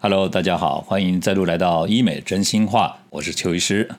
Hello，大家好，欢迎再度来到医美真心话，我是邱医师。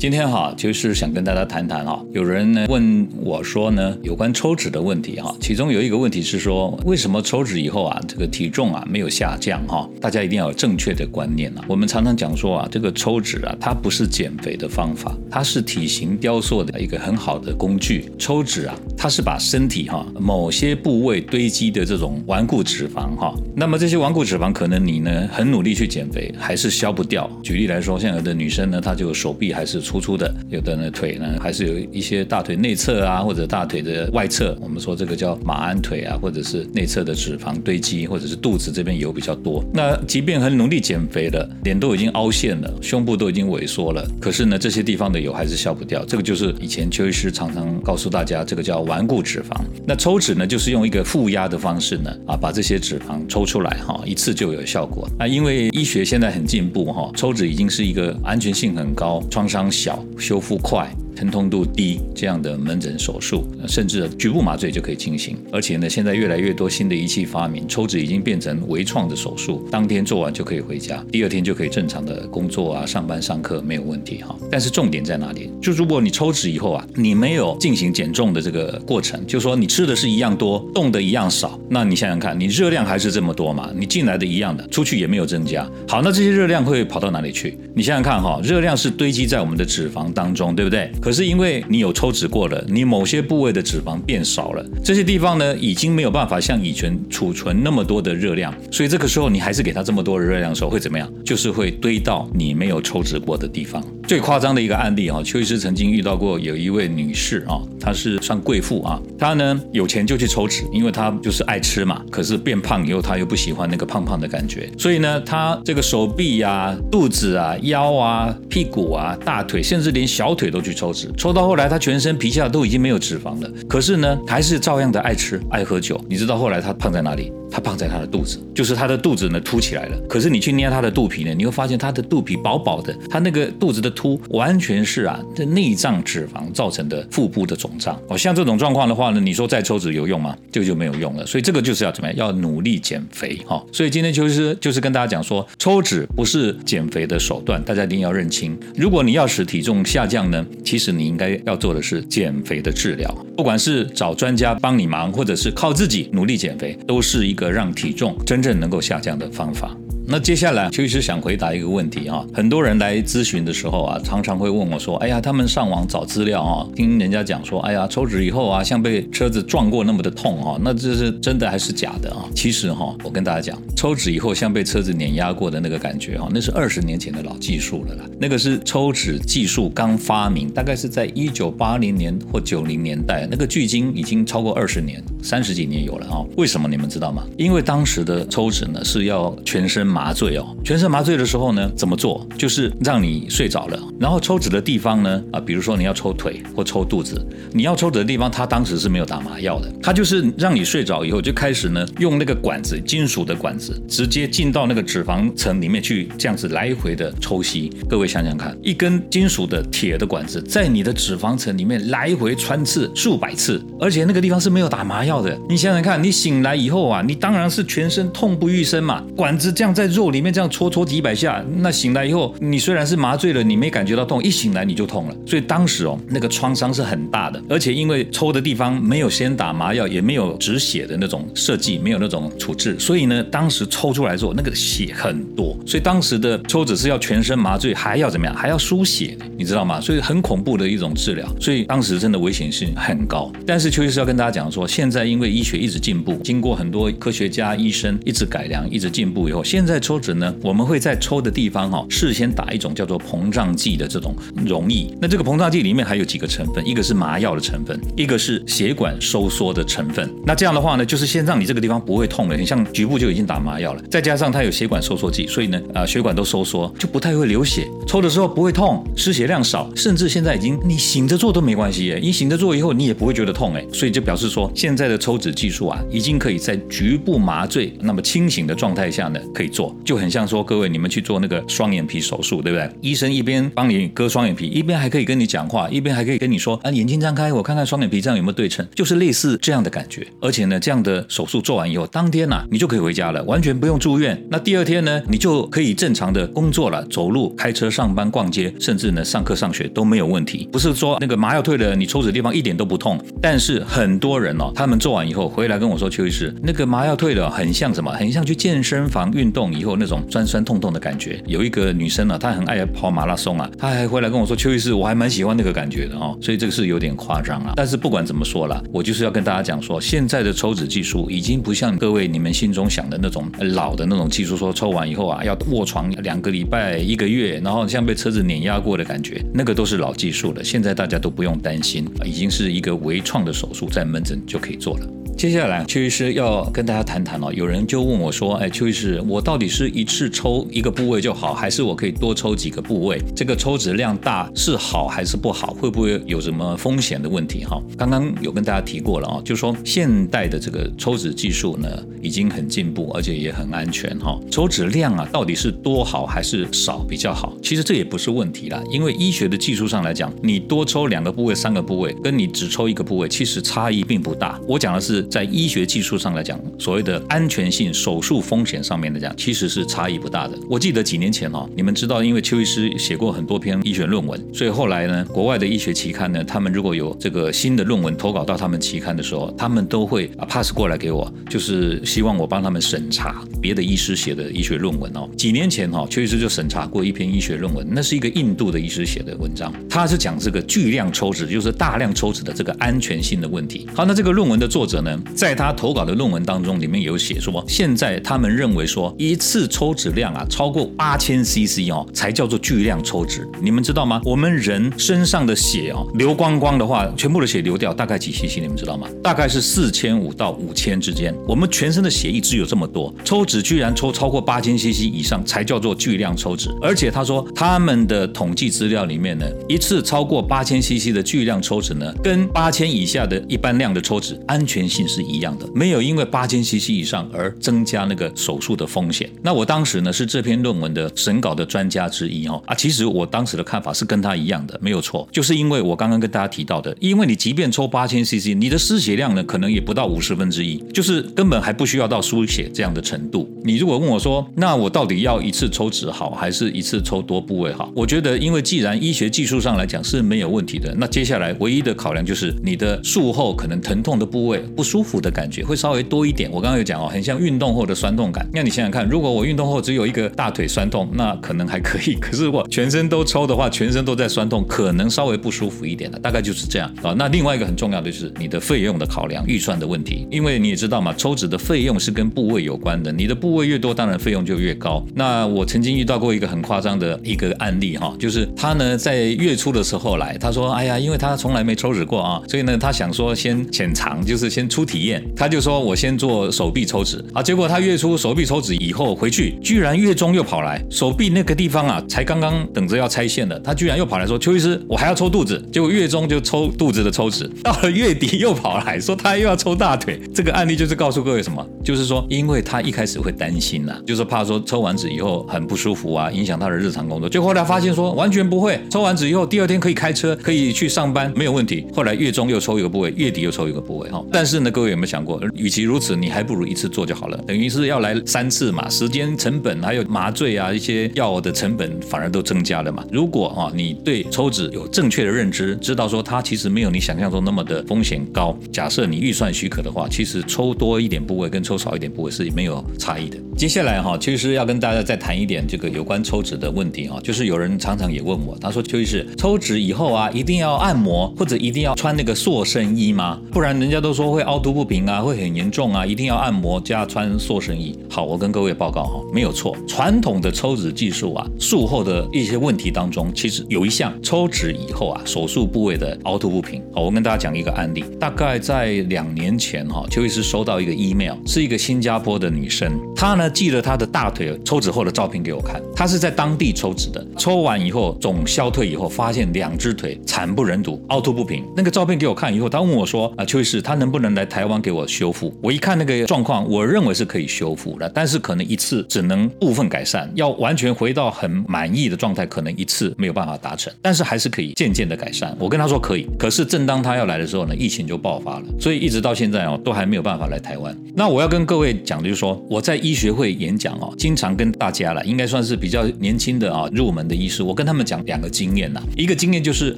今天哈，就是想跟大家谈谈哈，有人呢问我说呢，有关抽脂的问题哈，其中有一个问题是说，为什么抽脂以后啊，这个体重啊没有下降哈？大家一定要有正确的观念啊。我们常常讲说啊，这个抽脂啊，它不是减肥的方法，它是体型雕塑的一个很好的工具。抽脂啊，它是把身体哈某些部位堆积的这种顽固脂肪哈，那么这些顽固脂肪可能你呢很努力去减肥，还是消不掉。举例来说，像有的女生呢，她就手臂还是。粗粗的，有的呢腿呢还是有一些大腿内侧啊，或者大腿的外侧，我们说这个叫马鞍腿啊，或者是内侧的脂肪堆积，或者是肚子这边油比较多。那即便很努力减肥了，脸都已经凹陷了，胸部都已经萎缩了，可是呢这些地方的油还是消不掉。这个就是以前邱医师常常告诉大家，这个叫顽固脂肪。那抽脂呢，就是用一个负压的方式呢，啊把这些脂肪抽出来哈，一次就有效果。啊，因为医学现在很进步哈，抽脂已经是一个安全性很高，创伤性。小修复快。疼痛度低这样的门诊手术，甚至局部麻醉就可以进行。而且呢，现在越来越多新的仪器发明，抽脂已经变成微创的手术，当天做完就可以回家，第二天就可以正常的工作啊、上班、上课没有问题哈。但是重点在哪里？就如果你抽脂以后啊，你没有进行减重的这个过程，就说你吃的是一样多，动的一样少，那你想想看，你热量还是这么多嘛？你进来的一样的，出去也没有增加。好，那这些热量会跑到哪里去？你想想看哈，热量是堆积在我们的脂肪当中，对不对？可可是因为你有抽脂过了，你某些部位的脂肪变少了，这些地方呢已经没有办法像以前储存那么多的热量，所以这个时候你还是给它这么多的热量的时候会怎么样？就是会堆到你没有抽脂过的地方。最夸张的一个案例啊，邱医师曾经遇到过有一位女士啊，她是算贵妇啊，她呢有钱就去抽脂，因为她就是爱吃嘛，可是变胖以后她又不喜欢那个胖胖的感觉，所以呢她这个手臂呀、肚子啊、腰啊、屁股啊、大腿，甚至连小腿都去抽脂，抽到。后来，她全身皮下都已经没有脂肪了，可是呢，还是照样的爱吃爱喝酒。你知道后来她胖在哪里？她胖在她的肚子，就是她的肚子呢凸起来了。可是你去捏她的肚皮呢，你会发现她的肚皮薄薄的，她那个肚子的凸完全是啊，这内脏脂肪造成的腹部的肿胀。哦，像这种状况的话呢，你说再抽脂有用吗？这个就没有用了。所以这个就是要怎么样？要努力减肥哈。所以今天就是就是跟大家讲说，抽脂不是减肥的手段，大家一定要认清。如果你要使体重下降呢，其实你应该要做的是减肥的治疗，不管是找专家帮你忙，或者是靠自己努力减肥，都是一个让体重真正能够下降的方法。那接下来邱医师想回答一个问题啊，很多人来咨询的时候啊，常常会问我说：“哎呀，他们上网找资料啊，听人家讲说，哎呀，抽脂以后啊，像被车子撞过那么的痛啊，那这是真的还是假的啊？”其实哈，我跟大家讲，抽脂以后像被车子碾压过的那个感觉哈，那是二十年前的老技术了啦。那个是抽脂技术刚发明，大概是在一九八零年或九零年代，那个距今已经超过二十年，三十几年有了啊。为什么你们知道吗？因为当时的抽脂呢是要全身麻。麻醉哦，全身麻醉的时候呢，怎么做？就是让你睡着了，然后抽脂的地方呢，啊，比如说你要抽腿或抽肚子，你要抽脂的地方，他当时是没有打麻药的，他就是让你睡着以后就开始呢，用那个管子，金属的管子，直接进到那个脂肪层里面去，这样子来回的抽吸。各位想想看，一根金属的铁的管子在你的脂肪层里面来回穿刺数百次，而且那个地方是没有打麻药的。你想想看，你醒来以后啊，你当然是全身痛不欲生嘛，管子这样在。肉里面这样戳戳几百下，那醒来以后，你虽然是麻醉了，你没感觉到痛，一醒来你就痛了。所以当时哦，那个创伤是很大的，而且因为抽的地方没有先打麻药，也没有止血的那种设计，没有那种处置，所以呢，当时抽出来之后，那个血很多。所以当时的抽脂是要全身麻醉，还要怎么样？还要输血，你知道吗？所以很恐怖的一种治疗。所以当时真的危险性很高。但是邱医师要跟大家讲说，现在因为医学一直进步，经过很多科学家、医生一直改良、一直进步以后，现在。在抽脂呢，我们会在抽的地方哈，事先打一种叫做膨胀剂的这种溶液。那这个膨胀剂里面还有几个成分，一个是麻药的成分，一个是血管收缩的成分。那这样的话呢，就是先让你这个地方不会痛了，你像局部就已经打麻药了，再加上它有血管收缩剂，所以呢，啊，血管都收缩，就不太会流血。抽的时候不会痛，失血量少，甚至现在已经你醒着做都没关系哎，你醒着做以后你也不会觉得痛哎，所以就表示说现在的抽脂技术啊，已经可以在局部麻醉那么清醒的状态下呢，可以做。做，就很像说各位你们去做那个双眼皮手术，对不对？医生一边帮你割双眼皮，一边还可以跟你讲话，一边还可以跟你说啊，眼睛张开，我看看双眼皮这样有没有对称，就是类似这样的感觉。而且呢，这样的手术做完以后，当天呐你就可以回家了，完全不用住院。那第二天呢，你就可以正常的工作了，走路、开车、上班、逛街，甚至呢上课上学都没有问题。不是说那个麻药退了，你抽脂地方一点都不痛。但是很多人哦，他们做完以后回来跟我说，邱医师，那个麻药退了，很像什么？很像去健身房运动以后那种酸酸痛痛的感觉。有一个女生呢，她很爱跑马拉松啊，她还回来跟我说，邱医师，我还蛮喜欢那个感觉的哦。所以这个是有点夸张啊。但是不管怎么说啦，我就是要跟大家讲说，现在的抽脂技术已经不像各位你们心中想的那种老的那种技术，说抽完以后啊要卧床两个礼拜、一个月，然后像被车子碾压过的感觉，那个都是老技术了。现在大家都不用担心，已经是一个微创的手术，在门诊就可以做了。接下来，邱医师要跟大家谈谈哦。有人就问我说：“哎，邱医师，我到底是一次抽一个部位就好，还是我可以多抽几个部位？这个抽脂量大是好还是不好？会不会有什么风险的问题？”哈，刚刚有跟大家提过了啊，就说现代的这个抽脂技术呢，已经很进步，而且也很安全哈。抽脂量啊，到底是多好还是少比较好？其实这也不是问题啦，因为医学的技术上来讲，你多抽两个部位、三个部位，跟你只抽一个部位，其实差异并不大。我讲的是。在医学技术上来讲，所谓的安全性、手术风险上面来讲，其实是差异不大的。我记得几年前哦，你们知道，因为邱医师写过很多篇医学论文，所以后来呢，国外的医学期刊呢，他们如果有这个新的论文投稿到他们期刊的时候，他们都会啊 pass 过来给我，就是希望我帮他们审查别的医师写的医学论文哦。几年前哈，邱医师就审查过一篇医学论文，那是一个印度的医师写的文章，他是讲这个巨量抽脂，就是大量抽脂的这个安全性的问题。好，那这个论文的作者呢？在他投稿的论文当中，里面有写说，现在他们认为说，一次抽脂量啊超过八千 CC 哦，才叫做巨量抽脂。你们知道吗？我们人身上的血哦，流光光的话，全部的血流掉大概几 CC？你们知道吗？大概是四千五到五千之间。我们全身的血液只有这么多，抽脂居然抽超过八千 CC 以上，才叫做巨量抽脂。而且他说，他们的统计资料里面呢，一次超过八千 CC 的巨量抽脂呢，跟八千以下的一般量的抽脂安全性是一样的。没有因为八千 CC 以上而增加那个手术的风险。那我当时呢是这篇论文的审稿的专家之一哦啊，其实我当时的看法是跟他一样的，没有错，就是因为我刚刚跟大家提到的，因为你即便抽八千 CC，你的失血量呢可能也不到五十分之一，就是根本还不需要到输血这样的程度。你如果问我说，那我到底要一次抽脂好，还是一次抽多部位好？我觉得，因为既然医学技术上来讲是没有问题的，那接下来唯一的考量就是你的术后可能疼痛的部位不舒服的感。觉会稍微多一点。我刚刚有讲哦，很像运动后的酸痛感。那你想想看，如果我运动后只有一个大腿酸痛，那可能还可以。可是如果全身都抽的话，全身都在酸痛，可能稍微不舒服一点的，大概就是这样啊。那另外一个很重要的就是你的费用的考量、预算的问题。因为你也知道嘛，抽脂的费用是跟部位有关的，你的部位越多，当然费用就越高。那我曾经遇到过一个很夸张的一个案例哈，就是他呢在月初的时候来，他说：“哎呀，因为他从来没抽脂过啊，所以呢他想说先浅尝，就是先出出体验。”他就说：“我先做手臂抽脂啊。”结果他月初手臂抽脂以后回去，居然月中又跑来手臂那个地方啊，才刚刚等着要拆线的，他居然又跑来说：“邱医师，我还要抽肚子。”结果月中就抽肚子的抽脂，到了月底又跑来说他又要抽大腿。这个案例就是告诉各位什么？就是说，因为他一开始会担心呐，就是怕说抽完脂以后很不舒服啊，影响他的日常工作。就后来发现说完全不会，抽完脂以后第二天可以开车，可以去上班，没有问题。后来月中又抽一个部位，月底又抽一个部位哈。但是呢，各位有没有想过？与其如此，你还不如一次做就好了，等于是要来三次嘛，时间成本还有麻醉啊一些药的成本反而都增加了嘛。如果啊你对抽脂有正确的认知，知道说它其实没有你想象中那么的风险高。假设你预算许可的话，其实抽多一点部位跟抽少一点部位是没有差异的。接下来哈，其实要跟大家再谈一点这个有关抽脂的问题啊，就是有人常常也问我，他说邱医师，抽脂以后啊一定要按摩或者一定要穿那个塑身衣吗？不然人家都说会凹凹凸不平啊，会很。严重啊，一定要按摩加穿塑身衣。好，我跟各位报告哈，没有错。传统的抽脂技术啊，术后的一些问题当中，其实有一项抽脂以后啊，手术部位的凹凸不平。好，我跟大家讲一个案例。大概在两年前哈，邱医师收到一个 email，是一个新加坡的女生，她呢寄了她的大腿抽脂后的照片给我看。她是在当地抽脂的，抽完以后肿消退以后，发现两只腿惨不忍睹，凹凸不平。那个照片给我看以后，她问我说啊，邱医师，她能不能来台湾给我修复。我一看那个状况，我认为是可以修复的，但是可能一次只能部分改善，要完全回到很满意的状态，可能一次没有办法达成，但是还是可以渐渐的改善。我跟他说可以，可是正当他要来的时候呢，疫情就爆发了，所以一直到现在哦，都还没有办法来台湾。那我要跟各位讲的就是说，我在医学会演讲哦，经常跟大家了，应该算是比较年轻的啊入门的医师，我跟他们讲两个经验呐，一个经验就是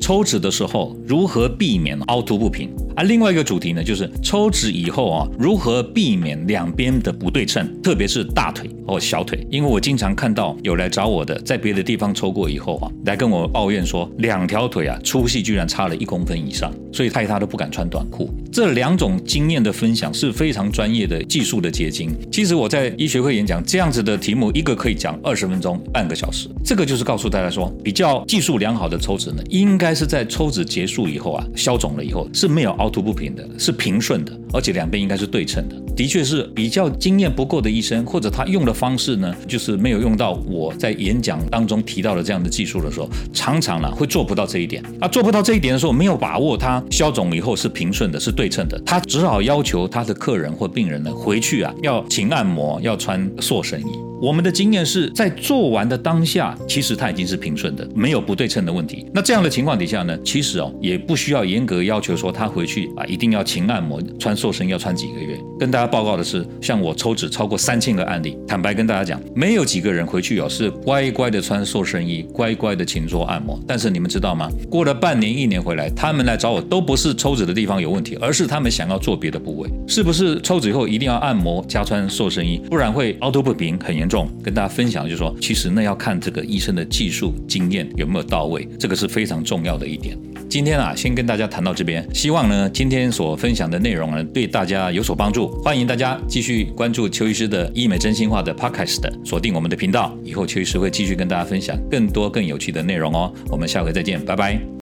抽脂的时候如何避免凹凸不平。啊，另外一个主题呢，就是抽抽脂以后啊，如何避免两边的不对称，特别是大腿或小腿，因为我经常看到有来找我的，在别的地方抽过以后啊，来跟我抱怨说，两条腿啊粗细居然差了一公分以上，所以害他都不敢穿短裤。这两种经验的分享是非常专业的技术的结晶。其实我在医学会演讲这样子的题目，一个可以讲二十分钟，半个小时。这个就是告诉大家说，比较技术良好的抽脂呢，应该是在抽脂结束以后啊，消肿了以后是没有凹凸不平的，是平顺而且两边应该是对称的。的确是比较经验不够的医生，或者他用的方式呢，就是没有用到我在演讲当中提到的这样的技术的时候，常常呢会做不到这一点。啊，做不到这一点的时候，没有把握他消肿以后是平顺的，是对称的，他只好要求他的客人或病人呢回去啊，要勤按摩，要穿塑身衣。我们的经验是在做完的当下，其实它已经是平顺的，没有不对称的问题。那这样的情况底下呢，其实哦也不需要严格要求说他回去啊一定要勤按摩、穿瘦身要穿几个月。跟大家报告的是，像我抽脂超过三千个案例，坦白跟大家讲，没有几个人回去哦是乖乖的穿塑身衣，乖乖的勤做按摩。但是你们知道吗？过了半年、一年回来，他们来找我都不是抽脂的地方有问题，而是他们想要做别的部位。是不是抽脂以后一定要按摩加穿塑身衣，不然会凹凸不平，很严重？跟大家分享，就是说，其实那要看这个医生的技术经验有没有到位，这个是非常重要的一点。今天啊，先跟大家谈到这边，希望呢，今天所分享的内容呢，对大家有所帮助。欢迎大家继续关注邱医师的医美真心话的 Podcast，锁定我们的频道，以后邱医师会继续跟大家分享更多更有趣的内容哦。我们下回再见，拜拜。